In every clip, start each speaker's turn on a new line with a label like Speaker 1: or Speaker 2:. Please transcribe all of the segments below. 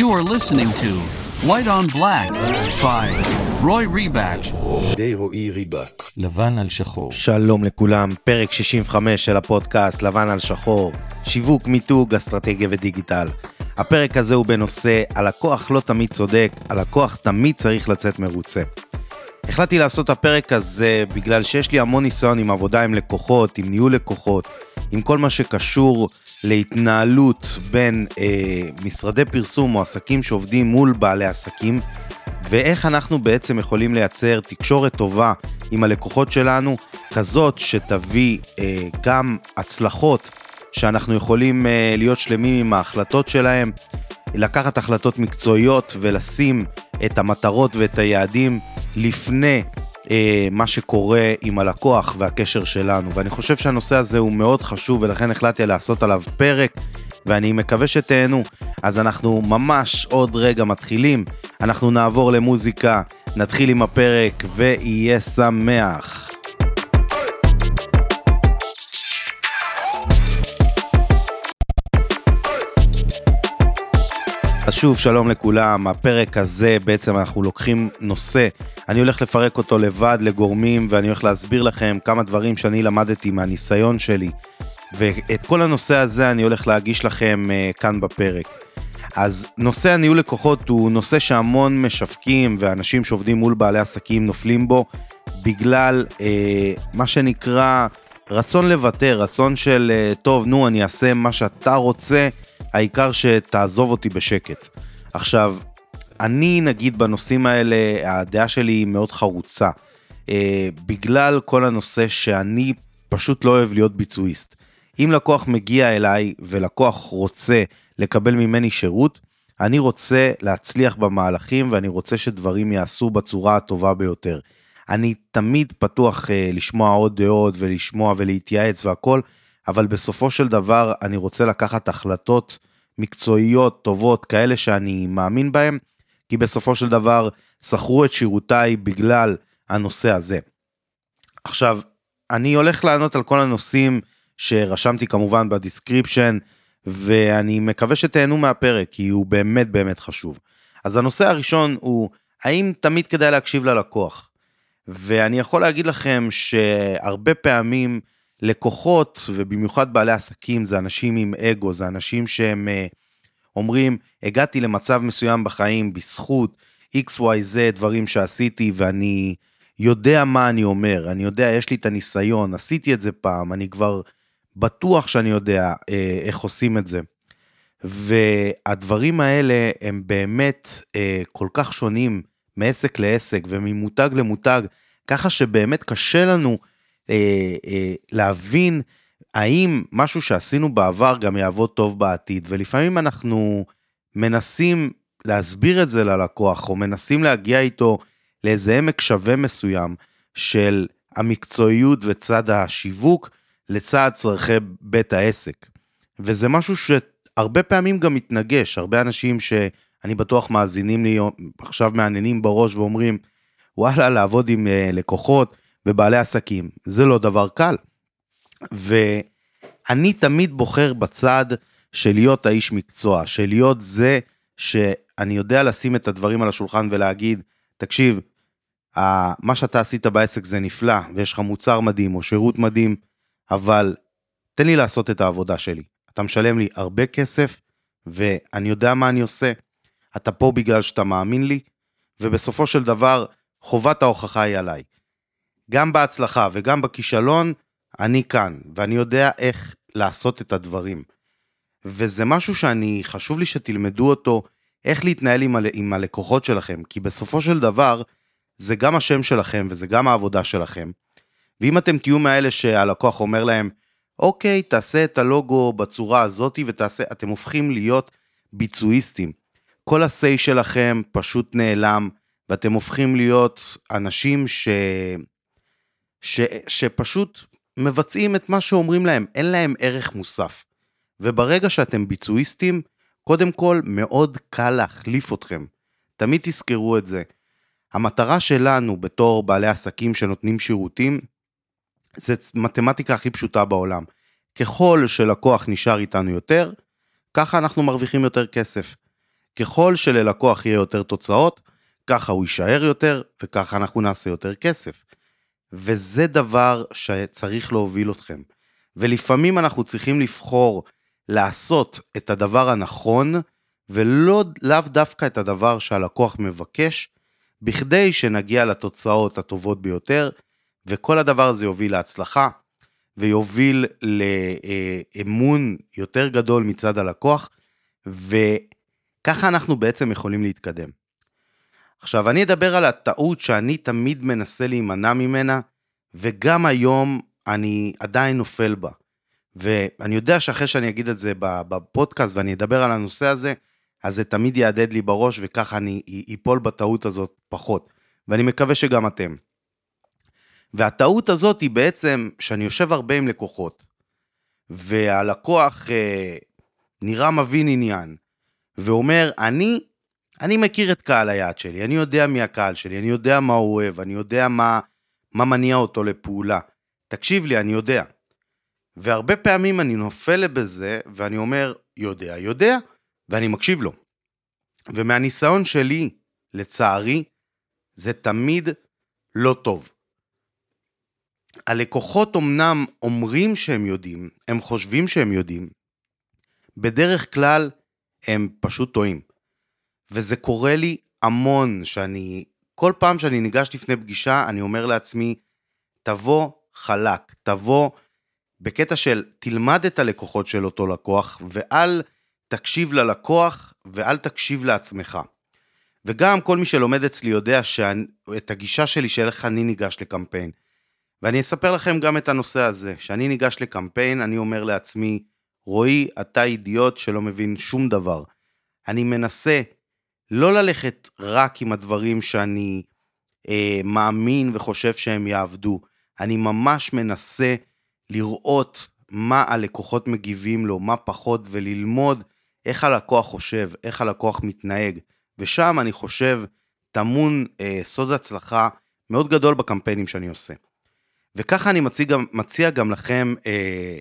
Speaker 1: You are listening to White on Black by Roy Rebatch.
Speaker 2: די רועי ריבק.
Speaker 3: לבן על שחור.
Speaker 4: שלום לכולם, פרק 65 של הפודקאסט לבן על שחור, שיווק, מיתוג, אסטרטגיה ודיגיטל. הפרק הזה הוא בנושא הלקוח לא תמיד צודק, הלקוח תמיד צריך לצאת מרוצה. החלטתי לעשות את הפרק הזה בגלל שיש לי המון ניסיון עם עבודה עם לקוחות, עם ניהול לקוחות, עם כל מה שקשור להתנהלות בין אה, משרדי פרסום או עסקים שעובדים מול בעלי עסקים, ואיך אנחנו בעצם יכולים לייצר תקשורת טובה עם הלקוחות שלנו, כזאת שתביא אה, גם הצלחות שאנחנו יכולים אה, להיות שלמים עם ההחלטות שלהם, לקחת החלטות מקצועיות ולשים את המטרות ואת היעדים לפני אה, מה שקורה עם הלקוח והקשר שלנו. ואני חושב שהנושא הזה הוא מאוד חשוב ולכן החלטתי לעשות עליו פרק ואני מקווה שתהנו. אז אנחנו ממש עוד רגע מתחילים, אנחנו נעבור למוזיקה, נתחיל עם הפרק ויהיה שמח. אז שוב, שלום לכולם, הפרק הזה בעצם אנחנו לוקחים נושא, אני הולך לפרק אותו לבד לגורמים ואני הולך להסביר לכם כמה דברים שאני למדתי מהניסיון שלי ואת כל הנושא הזה אני הולך להגיש לכם uh, כאן בפרק. אז נושא הניהול לקוחות הוא נושא שהמון משווקים ואנשים שעובדים מול בעלי עסקים נופלים בו בגלל uh, מה שנקרא רצון לוותר, רצון של uh, טוב נו אני אעשה מה שאתה רוצה העיקר שתעזוב אותי בשקט. עכשיו, אני נגיד בנושאים האלה, הדעה שלי היא מאוד חרוצה. אה, בגלל כל הנושא שאני פשוט לא אוהב להיות ביצועיסט. אם לקוח מגיע אליי ולקוח רוצה לקבל ממני שירות, אני רוצה להצליח במהלכים ואני רוצה שדברים יעשו בצורה הטובה ביותר. אני תמיד פתוח אה, לשמוע עוד דעות ולשמוע ולהתייעץ והכל, אבל בסופו של דבר אני רוצה לקחת החלטות מקצועיות טובות כאלה שאני מאמין בהן, כי בסופו של דבר שכרו את שירותיי בגלל הנושא הזה. עכשיו, אני הולך לענות על כל הנושאים שרשמתי כמובן ב description, ואני מקווה שתהנו מהפרק, כי הוא באמת באמת חשוב. אז הנושא הראשון הוא, האם תמיד כדאי להקשיב ללקוח? ואני יכול להגיד לכם שהרבה פעמים לקוחות, ובמיוחד בעלי עסקים, זה אנשים עם אגו, זה אנשים שהם אה, אומרים, הגעתי למצב מסוים בחיים בזכות XYZ דברים שעשיתי, ואני יודע מה אני אומר, אני יודע, יש לי את הניסיון, עשיתי את זה פעם, אני כבר בטוח שאני יודע אה, איך עושים את זה. והדברים האלה הם באמת אה, כל כך שונים מעסק לעסק וממותג למותג, ככה שבאמת קשה לנו אה, אה, להבין האם משהו שעשינו בעבר גם יעבוד טוב בעתיד, ולפעמים אנחנו מנסים להסביר את זה ללקוח, או מנסים להגיע איתו לאיזה עמק שווה מסוים של המקצועיות וצד השיווק לצד צורכי בית העסק. וזה משהו שהרבה פעמים גם מתנגש, הרבה אנשים שאני בטוח מאזינים לי עכשיו מעניינים בראש ואומרים, וואלה, לעבוד עם אה, לקוחות, ובעלי עסקים. זה לא דבר קל. ואני תמיד בוחר בצד של להיות האיש מקצוע, של להיות זה שאני יודע לשים את הדברים על השולחן ולהגיד, תקשיב, מה שאתה עשית בעסק זה נפלא, ויש לך מוצר מדהים או שירות מדהים, אבל תן לי לעשות את העבודה שלי. אתה משלם לי הרבה כסף, ואני יודע מה אני עושה. אתה פה בגלל שאתה מאמין לי, ובסופו של דבר, חובת ההוכחה היא עליי. גם בהצלחה וגם בכישלון, אני כאן, ואני יודע איך לעשות את הדברים. וזה משהו שאני, חשוב לי שתלמדו אותו, איך להתנהל עם, ה- עם הלקוחות שלכם, כי בסופו של דבר, זה גם השם שלכם וזה גם העבודה שלכם. ואם אתם תהיו מאלה שהלקוח אומר להם, אוקיי, תעשה את הלוגו בצורה הזאתי ותעשה, אתם הופכים להיות ביצועיסטים. כל ה-say שלכם פשוט נעלם, ואתם הופכים להיות אנשים ש... ש, שפשוט מבצעים את מה שאומרים להם, אין להם ערך מוסף. וברגע שאתם ביצועיסטים, קודם כל מאוד קל להחליף אתכם. תמיד תזכרו את זה. המטרה שלנו בתור בעלי עסקים שנותנים שירותים, זה מתמטיקה הכי פשוטה בעולם. ככל שלקוח נשאר איתנו יותר, ככה אנחנו מרוויחים יותר כסף. ככל שללקוח יהיה יותר תוצאות, ככה הוא יישאר יותר, וככה אנחנו נעשה יותר כסף. וזה דבר שצריך להוביל אתכם. ולפעמים אנחנו צריכים לבחור לעשות את הדבר הנכון, ולא לאו דווקא את הדבר שהלקוח מבקש, בכדי שנגיע לתוצאות הטובות ביותר, וכל הדבר הזה יוביל להצלחה, ויוביל לאמון יותר גדול מצד הלקוח, וככה אנחנו בעצם יכולים להתקדם. עכשיו, אני אדבר על הטעות שאני תמיד מנסה להימנע ממנה, וגם היום אני עדיין נופל בה. ואני יודע שאחרי שאני אגיד את זה בפודקאסט ואני אדבר על הנושא הזה, אז זה תמיד יהדהד לי בראש, וככה אני אפול בטעות הזאת פחות. ואני מקווה שגם אתם. והטעות הזאת היא בעצם שאני יושב הרבה עם לקוחות, והלקוח אה, נראה מבין עניין, ואומר, אני, אני מכיר את קהל היעד שלי, אני יודע מי הקהל שלי, אני יודע מה הוא אוהב, אני יודע מה, מה מניע אותו לפעולה. תקשיב לי, אני יודע. והרבה פעמים אני נופל בזה, ואני אומר, יודע, יודע, ואני מקשיב לו. ומהניסיון שלי, לצערי, זה תמיד לא טוב. הלקוחות אמנם אומרים שהם יודעים, הם חושבים שהם יודעים, בדרך כלל הם פשוט טועים. וזה קורה לי המון שאני, כל פעם שאני ניגש לפני פגישה, אני אומר לעצמי, תבוא חלק, תבוא בקטע של תלמד את הלקוחות של אותו לקוח, ואל תקשיב ללקוח ואל תקשיב לעצמך. וגם כל מי שלומד אצלי יודע שאת הגישה שלי של איך אני ניגש לקמפיין. ואני אספר לכם גם את הנושא הזה. כשאני ניגש לקמפיין, אני אומר לעצמי, רועי, אתה אידיוט שלא מבין שום דבר. אני מנסה לא ללכת רק עם הדברים שאני אה, מאמין וחושב שהם יעבדו. אני ממש מנסה לראות מה הלקוחות מגיבים לו, מה פחות, וללמוד איך הלקוח חושב, איך הלקוח מתנהג. ושם אני חושב טמון אה, סוד הצלחה מאוד גדול בקמפיינים שאני עושה. וככה אני מציע גם, מציע גם לכם אה,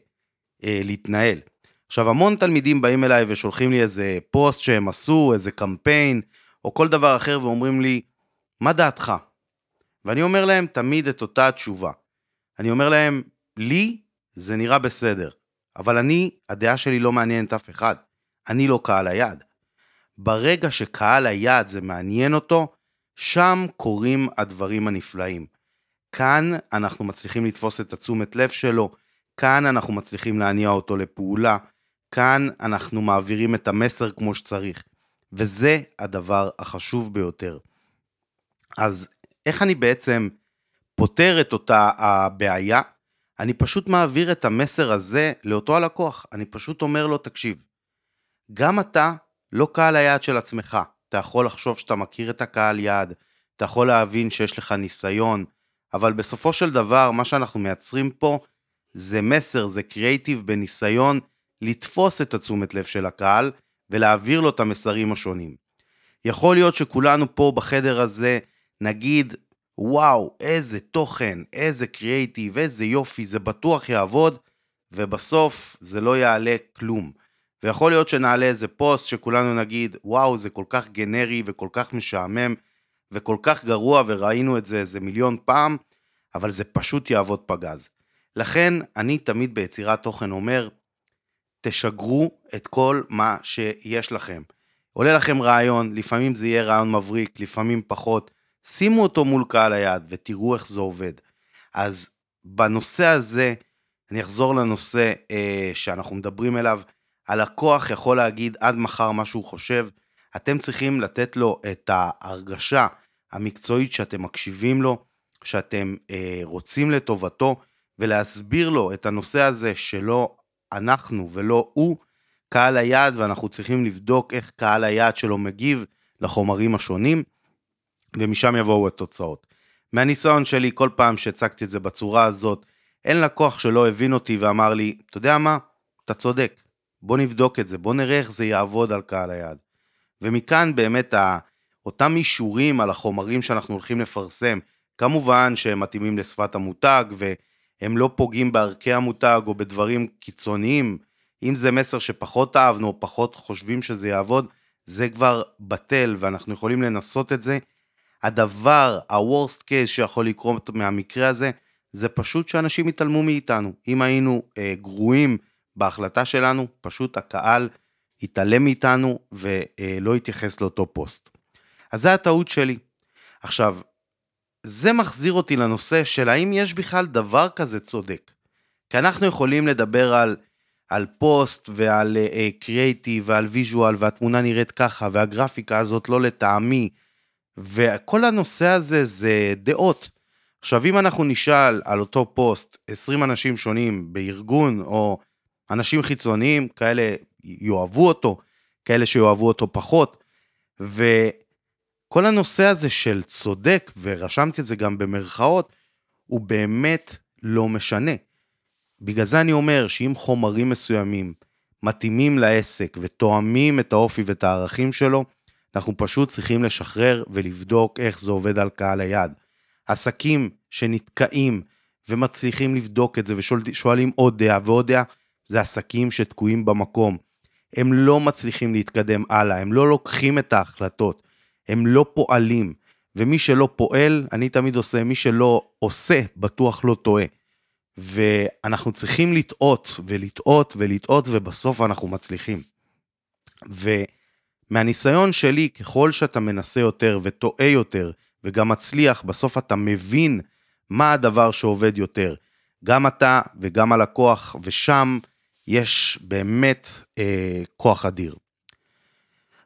Speaker 4: אה, להתנהל. עכשיו, המון תלמידים באים אליי ושולחים לי איזה פוסט שהם עשו, איזה קמפיין, או כל דבר אחר, ואומרים לי, מה דעתך? ואני אומר להם תמיד את אותה התשובה. אני אומר להם, לי זה נראה בסדר, אבל אני, הדעה שלי לא מעניינת אף אחד. אני לא קהל היעד. ברגע שקהל היעד זה מעניין אותו, שם קורים הדברים הנפלאים. כאן אנחנו מצליחים לתפוס את התשומת לב שלו, כאן אנחנו מצליחים להניע אותו לפעולה, כאן אנחנו מעבירים את המסר כמו שצריך, וזה הדבר החשוב ביותר. אז איך אני בעצם פותר את אותה הבעיה? אני פשוט מעביר את המסר הזה לאותו הלקוח, אני פשוט אומר לו, תקשיב, גם אתה לא קהל היעד של עצמך, אתה יכול לחשוב שאתה מכיר את הקהל יעד, אתה יכול להבין שיש לך ניסיון, אבל בסופו של דבר, מה שאנחנו מייצרים פה זה מסר, זה קריאייטיב בניסיון לתפוס את התשומת לב של הקהל ולהעביר לו את המסרים השונים. יכול להיות שכולנו פה בחדר הזה נגיד, וואו, איזה תוכן, איזה קריאייטיב, איזה יופי, זה בטוח יעבוד, ובסוף זה לא יעלה כלום. ויכול להיות שנעלה איזה פוסט שכולנו נגיד, וואו, זה כל כך גנרי וכל כך משעמם, וכל כך גרוע, וראינו את זה איזה מיליון פעם, אבל זה פשוט יעבוד פגז. לכן אני תמיד ביצירת תוכן אומר, תשגרו את כל מה שיש לכם. עולה לכם רעיון, לפעמים זה יהיה רעיון מבריק, לפעמים פחות, שימו אותו מול קהל היעד ותראו איך זה עובד. אז בנושא הזה, אני אחזור לנושא אה, שאנחנו מדברים אליו, הלקוח יכול להגיד עד מחר מה שהוא חושב, אתם צריכים לתת לו את ההרגשה המקצועית שאתם מקשיבים לו, שאתם אה, רוצים לטובתו, ולהסביר לו את הנושא הזה שלא אנחנו ולא הוא קהל היעד, ואנחנו צריכים לבדוק איך קהל היעד שלו מגיב לחומרים השונים, ומשם יבואו התוצאות. מהניסיון שלי, כל פעם שהצגתי את זה בצורה הזאת, אין לקוח שלא הבין אותי ואמר לי, אתה יודע מה, אתה צודק, בוא נבדוק את זה, בוא נראה איך זה יעבוד על קהל היעד. ומכאן באמת אותם אישורים על החומרים שאנחנו הולכים לפרסם, כמובן שהם מתאימים לשפת המותג והם לא פוגעים בערכי המותג או בדברים קיצוניים. אם זה מסר שפחות אהבנו או פחות חושבים שזה יעבוד, זה כבר בטל ואנחנו יכולים לנסות את זה. הדבר, ה-worst case שיכול לקרות מהמקרה הזה, זה פשוט שאנשים יתעלמו מאיתנו. אם היינו אה, גרועים בהחלטה שלנו, פשוט הקהל יתעלם מאיתנו ולא יתייחס לאותו פוסט. אז זה הטעות שלי. עכשיו, זה מחזיר אותי לנושא של האם יש בכלל דבר כזה צודק. כי אנחנו יכולים לדבר על, על פוסט ועל קריאייטיב uh, ועל visual והתמונה נראית ככה והגרפיקה הזאת לא לטעמי וכל הנושא הזה זה דעות. עכשיו אם אנחנו נשאל על אותו פוסט 20 אנשים שונים בארגון או אנשים חיצוניים כאלה יאהבו אותו, כאלה שיאהבו אותו פחות וכל הנושא הזה של צודק ורשמתי את זה גם במרכאות הוא באמת לא משנה. בגלל זה אני אומר שאם חומרים מסוימים מתאימים לעסק ותואמים את האופי ואת הערכים שלו, אנחנו פשוט צריכים לשחרר ולבדוק איך זה עובד על קהל היעד. עסקים שנתקעים ומצליחים לבדוק את זה ושואלים עוד דעה ועוד דעה, זה עסקים שתקועים במקום. הם לא מצליחים להתקדם הלאה, הם לא לוקחים את ההחלטות, הם לא פועלים. ומי שלא פועל, אני תמיד עושה, מי שלא עושה, בטוח לא טועה. ואנחנו צריכים לטעות ולטעות ולטעות ובסוף אנחנו מצליחים. ומהניסיון שלי, ככל שאתה מנסה יותר וטועה יותר וגם מצליח, בסוף אתה מבין מה הדבר שעובד יותר. גם אתה וגם הלקוח, ושם יש באמת אה, כוח אדיר.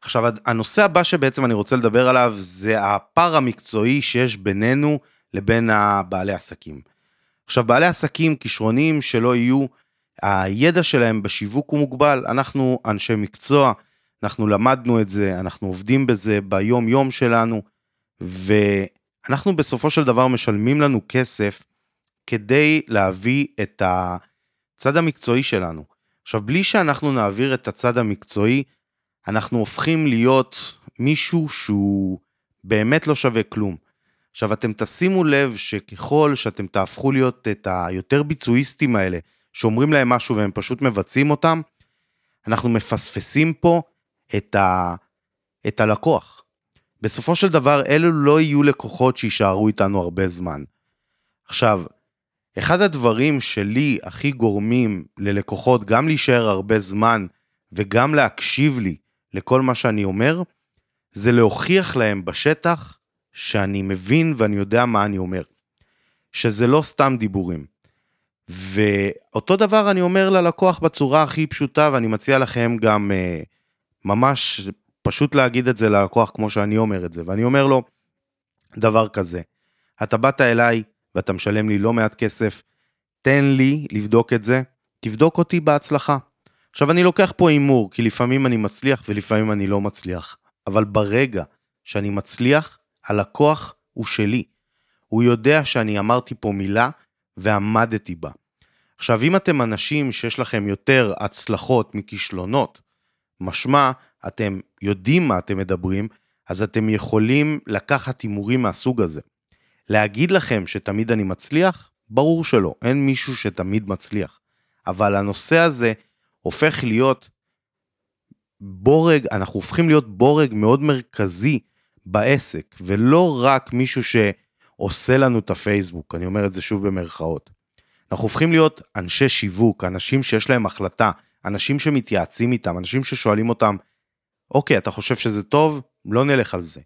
Speaker 4: עכשיו, הנושא הבא שבעצם אני רוצה לדבר עליו זה הפער המקצועי שיש בינינו לבין הבעלי עסקים. עכשיו, בעלי עסקים כישרונים שלא יהיו, הידע שלהם בשיווק הוא מוגבל. אנחנו אנשי מקצוע, אנחנו למדנו את זה, אנחנו עובדים בזה ביום-יום שלנו, ואנחנו בסופו של דבר משלמים לנו כסף כדי להביא את הצד המקצועי שלנו. עכשיו, בלי שאנחנו נעביר את הצד המקצועי, אנחנו הופכים להיות מישהו שהוא באמת לא שווה כלום. עכשיו, אתם תשימו לב שככל שאתם תהפכו להיות את היותר ביצועיסטים האלה, שאומרים להם משהו והם פשוט מבצעים אותם, אנחנו מפספסים פה את, ה... את הלקוח. בסופו של דבר, אלו לא יהיו לקוחות שיישארו איתנו הרבה זמן. עכשיו, אחד הדברים שלי הכי גורמים ללקוחות גם להישאר הרבה זמן וגם להקשיב לי לכל מה שאני אומר, זה להוכיח להם בשטח שאני מבין ואני יודע מה אני אומר. שזה לא סתם דיבורים. ואותו דבר אני אומר ללקוח בצורה הכי פשוטה, ואני מציע לכם גם אה, ממש פשוט להגיד את זה ללקוח כמו שאני אומר את זה. ואני אומר לו דבר כזה, אתה באת אליי ואתה משלם לי לא מעט כסף, תן לי לבדוק את זה, תבדוק אותי בהצלחה. עכשיו אני לוקח פה הימור, כי לפעמים אני מצליח ולפעמים אני לא מצליח. אבל ברגע שאני מצליח, הלקוח הוא שלי. הוא יודע שאני אמרתי פה מילה ועמדתי בה. עכשיו, אם אתם אנשים שיש לכם יותר הצלחות מכישלונות, משמע, אתם יודעים מה אתם מדברים, אז אתם יכולים לקחת הימורים מהסוג הזה. להגיד לכם שתמיד אני מצליח? ברור שלא, אין מישהו שתמיד מצליח. אבל הנושא הזה הופך להיות בורג, אנחנו הופכים להיות בורג מאוד מרכזי בעסק, ולא רק מישהו שעושה לנו את הפייסבוק, אני אומר את זה שוב במרכאות. אנחנו הופכים להיות אנשי שיווק, אנשים שיש להם החלטה, אנשים שמתייעצים איתם, אנשים ששואלים אותם, אוקיי, אתה חושב שזה טוב? לא נלך על זה.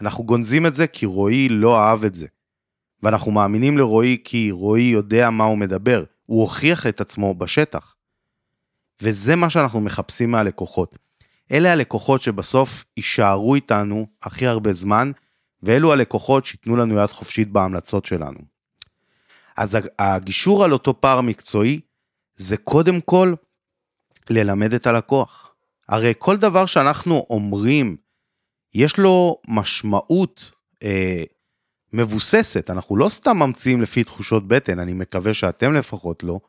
Speaker 4: אנחנו גונזים את זה כי רועי לא אהב את זה. ואנחנו מאמינים לרועי כי רועי יודע מה הוא מדבר, הוא הוכיח את עצמו בשטח. וזה מה שאנחנו מחפשים מהלקוחות. אלה הלקוחות שבסוף יישארו איתנו הכי הרבה זמן, ואלו הלקוחות שייתנו לנו יד חופשית בהמלצות שלנו. אז הגישור על אותו פער מקצועי זה קודם כל ללמד את הלקוח. הרי כל דבר שאנחנו אומרים, יש לו משמעות אה, מבוססת, אנחנו לא סתם ממציאים לפי תחושות בטן, אני מקווה שאתם לפחות לא.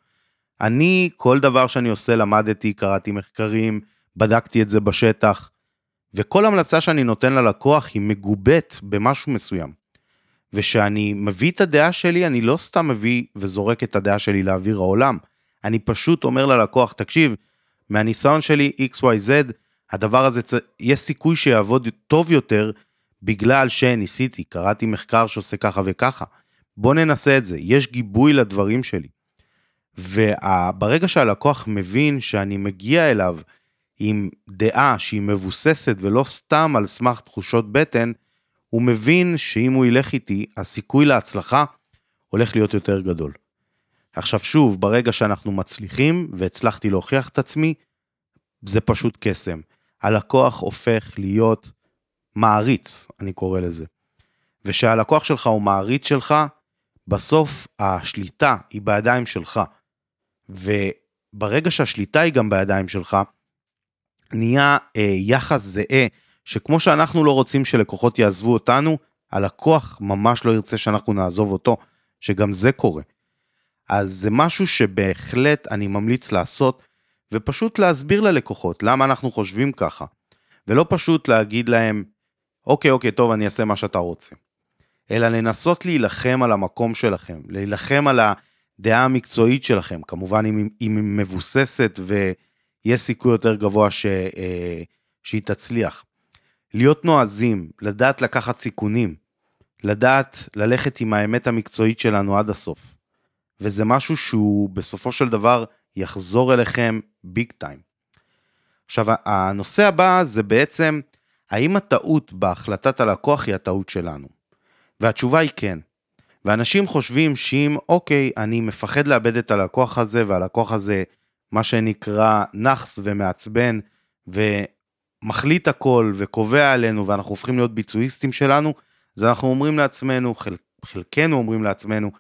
Speaker 4: אני, כל דבר שאני עושה, למדתי, קראתי מחקרים, בדקתי את זה בשטח, וכל המלצה שאני נותן ללקוח היא מגובית במשהו מסוים. ושאני מביא את הדעה שלי, אני לא סתם מביא וזורק את הדעה שלי לאוויר העולם. אני פשוט אומר ללקוח, תקשיב, מהניסיון שלי XYZ, הדבר הזה. יש סיכוי שיעבוד טוב יותר בגלל שניסיתי, קראתי מחקר שעושה ככה וככה. בוא ננסה את זה, יש גיבוי לדברים שלי. וברגע שהלקוח מבין שאני מגיע אליו עם דעה שהיא מבוססת ולא סתם על סמך תחושות בטן, הוא מבין שאם הוא ילך איתי, הסיכוי להצלחה הולך להיות יותר גדול. עכשיו שוב, ברגע שאנחנו מצליחים והצלחתי להוכיח את עצמי, זה פשוט קסם. הלקוח הופך להיות מעריץ, אני קורא לזה. ושהלקוח שלך הוא מעריץ שלך, בסוף השליטה היא בידיים שלך. וברגע שהשליטה היא גם בידיים שלך, נהיה אה, יחס זהה, שכמו שאנחנו לא רוצים שלקוחות יעזבו אותנו, הלקוח ממש לא ירצה שאנחנו נעזוב אותו, שגם זה קורה. אז זה משהו שבהחלט אני ממליץ לעשות, ופשוט להסביר ללקוחות למה אנחנו חושבים ככה, ולא פשוט להגיד להם, אוקיי, אוקיי, טוב, אני אעשה מה שאתה רוצה. אלא לנסות להילחם על המקום שלכם, להילחם על הדעה המקצועית שלכם, כמובן אם, אם היא מבוססת ויש סיכוי יותר גבוה ש, אה, שהיא תצליח. להיות נועזים, לדעת לקחת סיכונים, לדעת ללכת עם האמת המקצועית שלנו עד הסוף. וזה משהו שהוא בסופו של דבר יחזור אליכם ביג טיים. עכשיו, הנושא הבא זה בעצם, האם הטעות בהחלטת הלקוח היא הטעות שלנו? והתשובה היא כן. ואנשים חושבים שאם, אוקיי, אני מפחד לאבד את הלקוח הזה, והלקוח הזה, מה שנקרא, נאחס ומעצבן, ומחליט הכל, וקובע עלינו, ואנחנו הופכים להיות ביצועיסטים שלנו, אז אנחנו אומרים לעצמנו, חלק, חלקנו אומרים לעצמנו,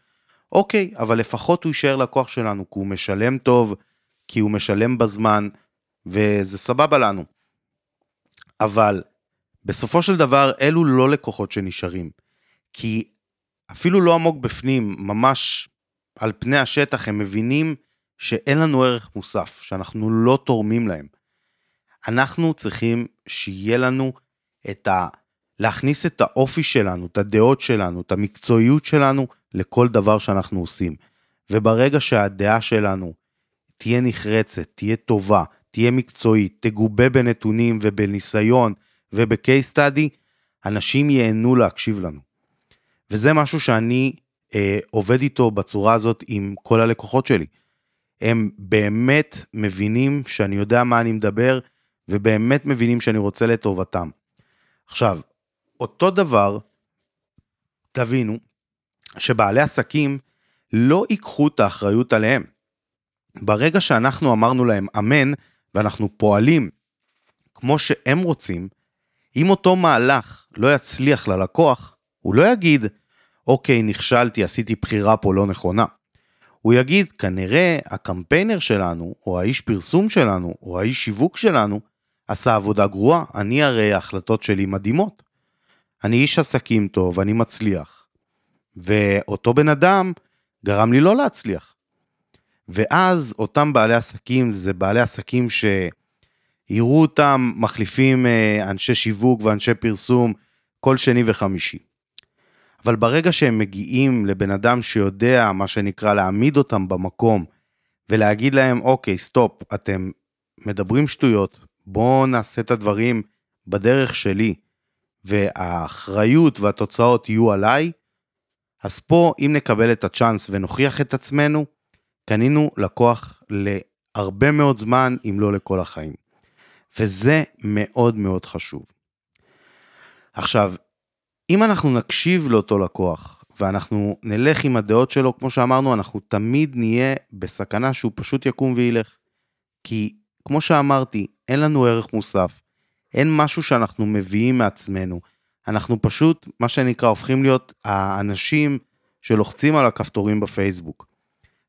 Speaker 4: אוקיי, אבל לפחות הוא יישאר לקוח שלנו, כי הוא משלם טוב, כי הוא משלם בזמן, וזה סבבה לנו. אבל בסופו של דבר, אלו לא לקוחות שנשארים. כי אפילו לא עמוק בפנים, ממש על פני השטח, הם מבינים שאין לנו ערך מוסף, שאנחנו לא תורמים להם. אנחנו צריכים שיהיה לנו את ה... להכניס את האופי שלנו, את הדעות שלנו, את המקצועיות שלנו לכל דבר שאנחנו עושים. וברגע שהדעה שלנו תהיה נחרצת, תהיה טובה, תהיה מקצועית, תגובה בנתונים ובניסיון ובקייס סטאדי, אנשים ייהנו להקשיב לנו. וזה משהו שאני אה, עובד איתו בצורה הזאת עם כל הלקוחות שלי. הם באמת מבינים שאני יודע מה אני מדבר, ובאמת מבינים שאני רוצה לטובתם. עכשיו, אותו דבר, תבינו, שבעלי עסקים לא ייקחו את האחריות עליהם. ברגע שאנחנו אמרנו להם אמן, ואנחנו פועלים כמו שהם רוצים, אם אותו מהלך לא יצליח ללקוח, הוא לא יגיד, אוקיי, נכשלתי, עשיתי בחירה פה לא נכונה. הוא יגיד, כנראה הקמפיינר שלנו, או האיש פרסום שלנו, או האיש שיווק שלנו, עשה עבודה גרועה, אני הרי ההחלטות שלי מדהימות. אני איש עסקים טוב, אני מצליח. ואותו בן אדם גרם לי לא להצליח. ואז אותם בעלי עסקים, זה בעלי עסקים שיראו אותם מחליפים אה, אנשי שיווק ואנשי פרסום כל שני וחמישי. אבל ברגע שהם מגיעים לבן אדם שיודע, מה שנקרא, להעמיד אותם במקום, ולהגיד להם, אוקיי, stop, אתם מדברים שטויות, בואו נעשה את הדברים בדרך שלי, והאחריות והתוצאות יהיו עליי, אז פה, אם נקבל את הצ'אנס ונוכיח את עצמנו, קנינו לקוח להרבה מאוד זמן, אם לא לכל החיים. וזה מאוד מאוד חשוב. עכשיו, אם אנחנו נקשיב לאותו לקוח, ואנחנו נלך עם הדעות שלו, כמו שאמרנו, אנחנו תמיד נהיה בסכנה שהוא פשוט יקום וילך. כי, כמו שאמרתי, אין לנו ערך מוסף, אין משהו שאנחנו מביאים מעצמנו. אנחנו פשוט, מה שנקרא, הופכים להיות האנשים שלוחצים על הכפתורים בפייסבוק.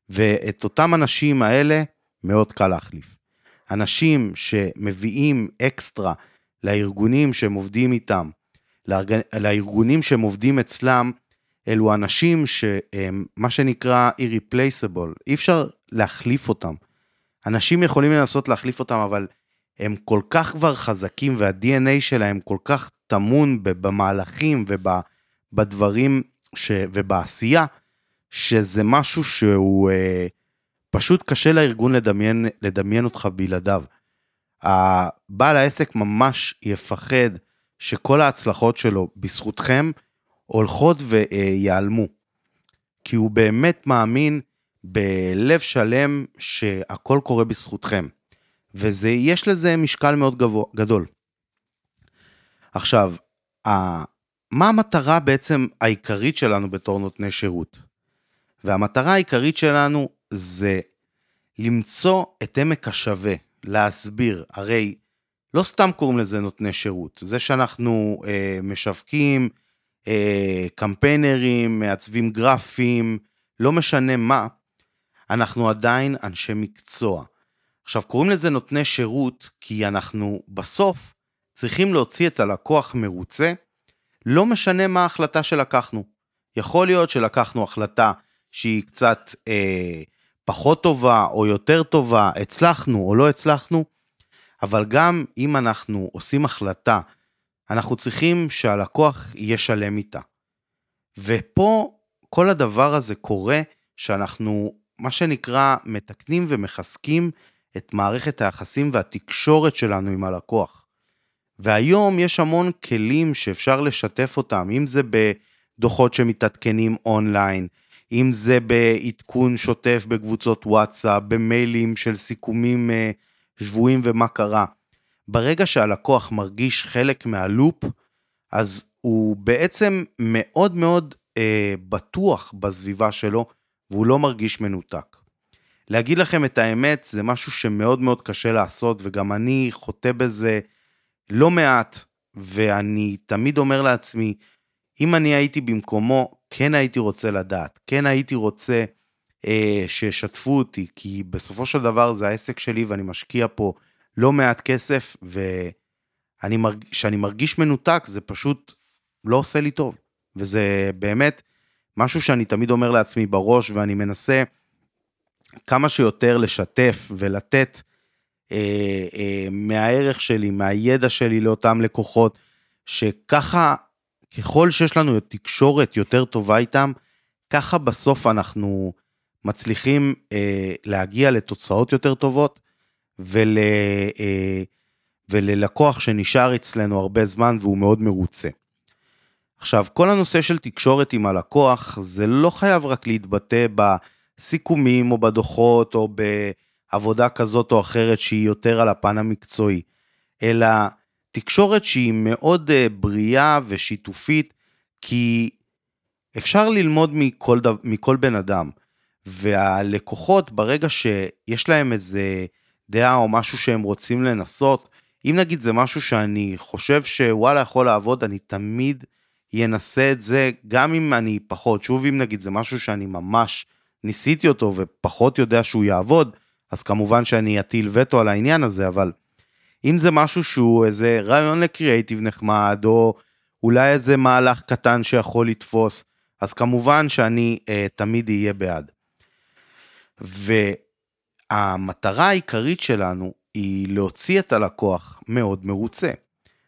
Speaker 4: ואת אותם אנשים האלה מאוד קל להחליף. אנשים שמביאים אקסטרה לארגונים שהם עובדים איתם, לארג... לארגונים שהם עובדים אצלם, אלו אנשים שהם מה שנקרא irreplaceable, אי אפשר להחליף אותם. אנשים יכולים לנסות להחליף אותם, אבל הם כל כך כבר חזקים וה-DNA שלהם כל כך טמון במהלכים ובדברים ש... ובעשייה, שזה משהו שהוא אה, פשוט קשה לארגון לדמיין, לדמיין אותך בלעדיו. בעל העסק ממש יפחד שכל ההצלחות שלו בזכותכם הולכות ויעלמו. כי הוא באמת מאמין בלב שלם שהכל קורה בזכותכם. ויש לזה משקל מאוד גבוה, גדול. עכשיו, מה המטרה בעצם העיקרית שלנו בתור נותני שירות? והמטרה העיקרית שלנו זה למצוא את עמק השווה, להסביר. הרי לא סתם קוראים לזה נותני שירות, זה שאנחנו אה, משווקים, אה, קמפיינרים, מעצבים גרפים, לא משנה מה, אנחנו עדיין אנשי מקצוע. עכשיו, קוראים לזה נותני שירות כי אנחנו בסוף צריכים להוציא את הלקוח מרוצה, לא משנה מה ההחלטה שלקחנו. יכול להיות שלקחנו החלטה שהיא קצת אה, פחות טובה או יותר טובה, הצלחנו או לא הצלחנו, אבל גם אם אנחנו עושים החלטה, אנחנו צריכים שהלקוח יהיה שלם איתה. ופה כל הדבר הזה קורה שאנחנו, מה שנקרא, מתקנים ומחזקים את מערכת היחסים והתקשורת שלנו עם הלקוח. והיום יש המון כלים שאפשר לשתף אותם, אם זה בדוחות שמתעדכנים אונליין, אם זה בעדכון שוטף בקבוצות וואטסאפ, במיילים של סיכומים אה, שבויים ומה קרה. ברגע שהלקוח מרגיש חלק מהלופ, אז הוא בעצם מאוד מאוד אה, בטוח בסביבה שלו, והוא לא מרגיש מנותק. להגיד לכם את האמת, זה משהו שמאוד מאוד קשה לעשות, וגם אני חוטא בזה לא מעט, ואני תמיד אומר לעצמי, אם אני הייתי במקומו, כן הייתי רוצה לדעת, כן הייתי רוצה שישתפו אותי, כי בסופו של דבר זה העסק שלי ואני משקיע פה לא מעט כסף, וכשאני מרג... מרגיש מנותק זה פשוט לא עושה לי טוב. וזה באמת משהו שאני תמיד אומר לעצמי בראש, ואני מנסה כמה שיותר לשתף ולתת אה, אה, מהערך שלי, מהידע שלי לאותם לקוחות, שככה, ככל שיש לנו תקשורת יותר טובה איתם, ככה בסוף אנחנו מצליחים אה, להגיע לתוצאות יותר טובות, ול, אה, וללקוח שנשאר אצלנו הרבה זמן והוא מאוד מרוצה. עכשיו, כל הנושא של תקשורת עם הלקוח, זה לא חייב רק להתבטא בסיכומים או בדוחות או בעבודה כזאת או אחרת שהיא יותר על הפן המקצועי, אלא תקשורת שהיא מאוד אה, בריאה ושיתופית, כי אפשר ללמוד מכל, מכל בן אדם. והלקוחות, ברגע שיש להם איזה דעה או משהו שהם רוצים לנסות, אם נגיד זה משהו שאני חושב שוואלה יכול לעבוד, אני תמיד ינסה את זה, גם אם אני פחות, שוב אם נגיד זה משהו שאני ממש ניסיתי אותו ופחות יודע שהוא יעבוד, אז כמובן שאני אטיל וטו על העניין הזה, אבל אם זה משהו שהוא איזה רעיון לקריאייטיב נחמד, או אולי איזה מהלך קטן שיכול לתפוס, אז כמובן שאני אה, תמיד אהיה בעד. והמטרה העיקרית שלנו היא להוציא את הלקוח מאוד מרוצה.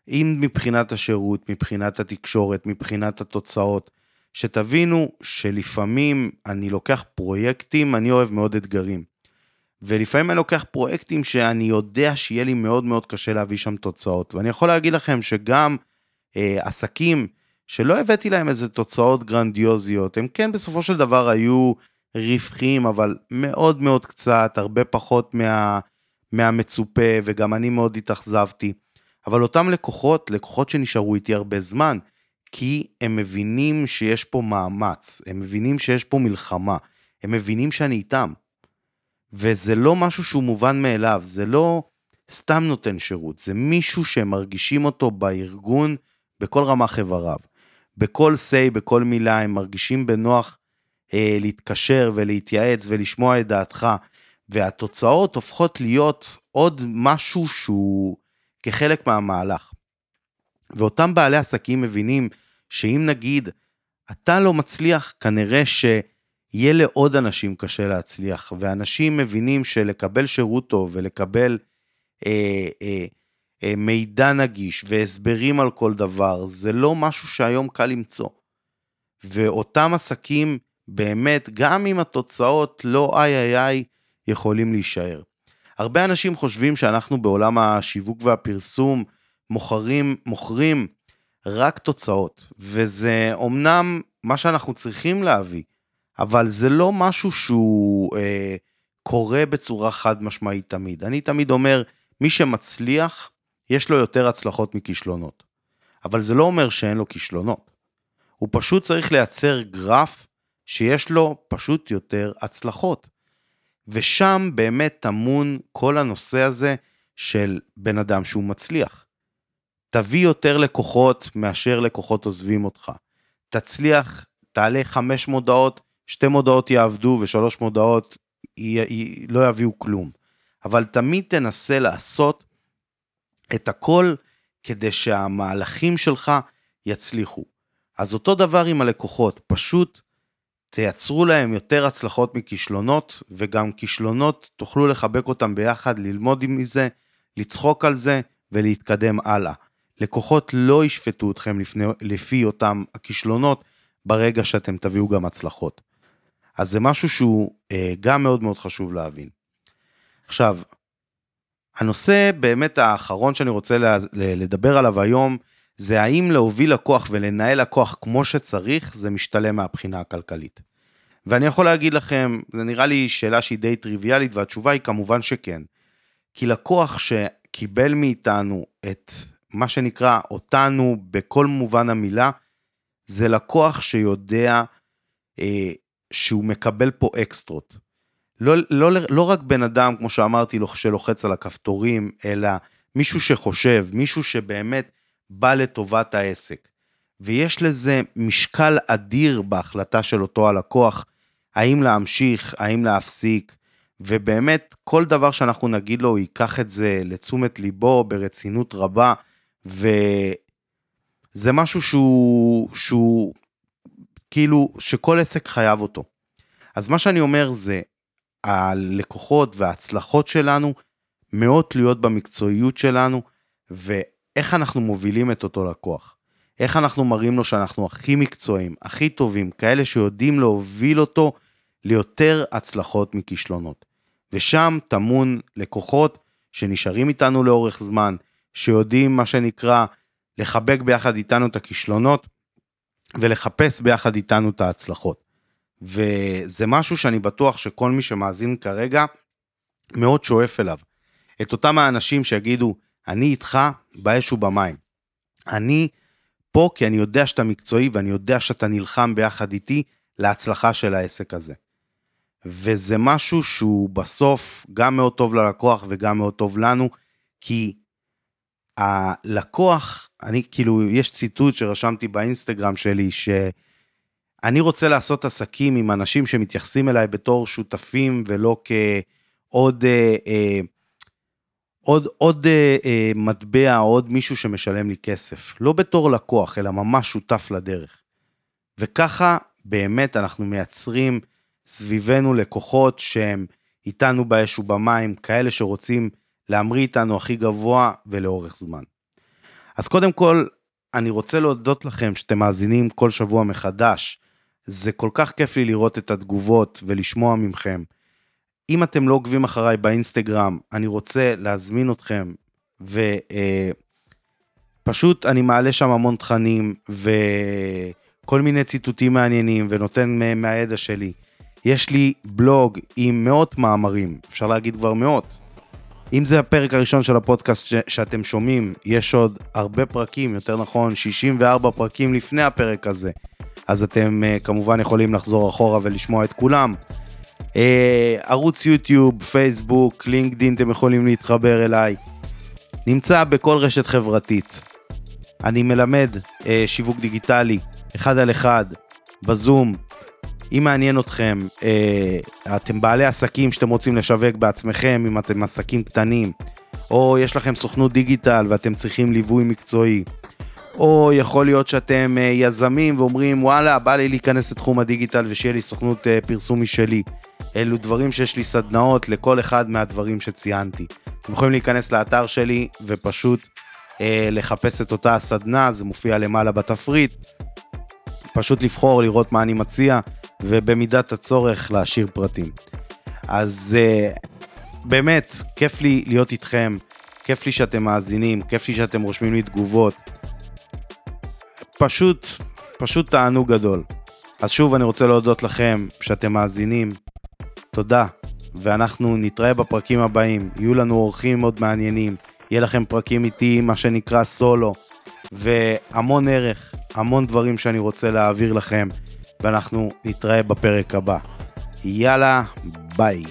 Speaker 4: אם מבחינת השירות, מבחינת התקשורת, מבחינת התוצאות, שתבינו שלפעמים אני לוקח פרויקטים, אני אוהב מאוד אתגרים. ולפעמים אני לוקח פרויקטים שאני יודע שיהיה לי מאוד מאוד קשה להביא שם תוצאות. ואני יכול להגיד לכם שגם אה, עסקים שלא הבאתי להם איזה תוצאות גרנדיוזיות, הם כן בסופו של דבר היו רווחים, אבל מאוד מאוד קצת, הרבה פחות מה, מהמצופה, וגם אני מאוד התאכזבתי. אבל אותם לקוחות, לקוחות שנשארו איתי הרבה זמן, כי הם מבינים שיש פה מאמץ, הם מבינים שיש פה מלחמה, הם מבינים שאני איתם. וזה לא משהו שהוא מובן מאליו, זה לא סתם נותן שירות, זה מישהו שהם מרגישים אותו בארגון בכל רמ"ח איבריו. בכל say, בכל מילה, הם מרגישים בנוח להתקשר ולהתייעץ ולשמוע את דעתך, והתוצאות הופכות להיות עוד משהו שהוא כחלק מהמהלך. ואותם בעלי עסקים מבינים שאם נגיד אתה לא מצליח, כנראה שיהיה לעוד אנשים קשה להצליח, ואנשים מבינים שלקבל שירות טוב ולקבל אה, אה, אה, מידע נגיש והסברים על כל דבר, זה לא משהו שהיום קל למצוא. ואותם עסקים באמת, גם אם התוצאות לא איי איי איי, יכולים להישאר. הרבה אנשים חושבים שאנחנו בעולם השיווק והפרסום מוכרים, מוכרים רק תוצאות, וזה אומנם מה שאנחנו צריכים להביא, אבל זה לא משהו שהוא אה, קורה בצורה חד משמעית תמיד. אני תמיד אומר, מי שמצליח, יש לו יותר הצלחות מכישלונות. אבל זה לא אומר שאין לו כישלונות. הוא פשוט צריך לייצר גרף שיש לו פשוט יותר הצלחות. ושם באמת טמון כל הנושא הזה של בן אדם שהוא מצליח. תביא יותר לקוחות מאשר לקוחות עוזבים אותך. תצליח, תעלה חמש מודעות, שתי מודעות יעבדו ושלוש מודעות י, י, לא יביאו כלום. אבל תמיד תנסה לעשות את הכל כדי שהמהלכים שלך יצליחו. אז אותו דבר עם הלקוחות, פשוט תייצרו להם יותר הצלחות מכישלונות, וגם כישלונות תוכלו לחבק אותם ביחד, ללמוד מזה, לצחוק על זה ולהתקדם הלאה. לקוחות לא ישפטו אתכם לפני, לפי אותם הכישלונות ברגע שאתם תביאו גם הצלחות. אז זה משהו שהוא אה, גם מאוד מאוד חשוב להבין. עכשיו, הנושא באמת האחרון שאני רוצה לדבר עליו היום, זה האם להוביל לקוח ולנהל לקוח כמו שצריך, זה משתלם מהבחינה הכלכלית. ואני יכול להגיד לכם, זה נראה לי שאלה שהיא די טריוויאלית, והתשובה היא כמובן שכן. כי לקוח שקיבל מאיתנו את מה שנקרא אותנו בכל מובן המילה, זה לקוח שיודע אה, שהוא מקבל פה אקסטרות. לא, לא, לא רק בן אדם, כמו שאמרתי, שלוחץ על הכפתורים, אלא מישהו שחושב, מישהו שבאמת בא לטובת העסק. ויש לזה משקל אדיר בהחלטה של אותו הלקוח, האם להמשיך, האם להפסיק, ובאמת כל דבר שאנחנו נגיד לו, הוא ייקח את זה לתשומת ליבו ברצינות רבה, וזה משהו שהוא, שהוא כאילו, שכל עסק חייב אותו. אז מה שאני אומר זה, הלקוחות וההצלחות שלנו מאוד תלויות במקצועיות שלנו, ואיך אנחנו מובילים את אותו לקוח. איך אנחנו מראים לו שאנחנו הכי מקצועיים, הכי טובים, כאלה שיודעים להוביל אותו ליותר הצלחות מכישלונות. ושם טמון לקוחות שנשארים איתנו לאורך זמן, שיודעים מה שנקרא לחבק ביחד איתנו את הכישלונות ולחפש ביחד איתנו את ההצלחות. וזה משהו שאני בטוח שכל מי שמאזין כרגע מאוד שואף אליו. את אותם האנשים שיגידו, אני איתך באש ובמים. אני פה כי אני יודע שאתה מקצועי ואני יודע שאתה נלחם ביחד איתי להצלחה של העסק הזה. וזה משהו שהוא בסוף גם מאוד טוב ללקוח וגם מאוד טוב לנו, כי הלקוח, אני כאילו, יש ציטוט שרשמתי באינסטגרם שלי, שאני רוצה לעשות עסקים עם אנשים שמתייחסים אליי בתור שותפים ולא כעוד אה, אה, עוד, עוד אה, אה, מטבע, עוד מישהו שמשלם לי כסף. לא בתור לקוח, אלא ממש שותף לדרך. וככה באמת אנחנו מייצרים סביבנו לקוחות שהם איתנו באש ובמים, כאלה שרוצים להמריא איתנו הכי גבוה ולאורך זמן. אז קודם כל, אני רוצה להודות לכם שאתם מאזינים כל שבוע מחדש. זה כל כך כיף לי לראות את התגובות ולשמוע מכם. אם אתם לא עוקבים אחריי באינסטגרם, אני רוצה להזמין אתכם, ופשוט אה, אני מעלה שם המון תכנים וכל מיני ציטוטים מעניינים ונותן מהידע שלי. יש לי בלוג עם מאות מאמרים, אפשר להגיד כבר מאות. אם זה הפרק הראשון של הפודקאסט ש- שאתם שומעים, יש עוד הרבה פרקים, יותר נכון 64 פרקים לפני הפרק הזה. אז אתם uh, כמובן יכולים לחזור אחורה ולשמוע את כולם. Uh, ערוץ יוטיוב, פייסבוק, לינקדאין, אתם יכולים להתחבר אליי. נמצא בכל רשת חברתית. אני מלמד uh, שיווק דיגיטלי, אחד על אחד, בזום, אם מעניין אתכם, אה, אתם בעלי עסקים שאתם רוצים לשווק בעצמכם, אם אתם עסקים קטנים, או יש לכם סוכנות דיגיטל ואתם צריכים ליווי מקצועי, או יכול להיות שאתם אה, יזמים ואומרים וואלה בא לי להיכנס לתחום הדיגיטל ושיהיה לי סוכנות אה, פרסום משלי. אלו דברים שיש לי סדנאות לכל אחד מהדברים שציינתי. אתם יכולים להיכנס לאתר שלי ופשוט אה, לחפש את אותה הסדנה, זה מופיע למעלה בתפריט. פשוט לבחור, לראות מה אני מציע, ובמידת הצורך להשאיר פרטים. אז uh, באמת, כיף לי להיות איתכם, כיף לי שאתם מאזינים, כיף לי שאתם רושמים לי תגובות. פשוט, פשוט תענוג גדול. אז שוב אני רוצה להודות לכם שאתם מאזינים. תודה, ואנחנו נתראה בפרקים הבאים. יהיו לנו אורחים מאוד מעניינים, יהיה לכם פרקים איתי, מה שנקרא סולו, והמון ערך, המון דברים שאני רוצה להעביר לכם, ואנחנו נתראה בפרק הבא. יאללה, ביי.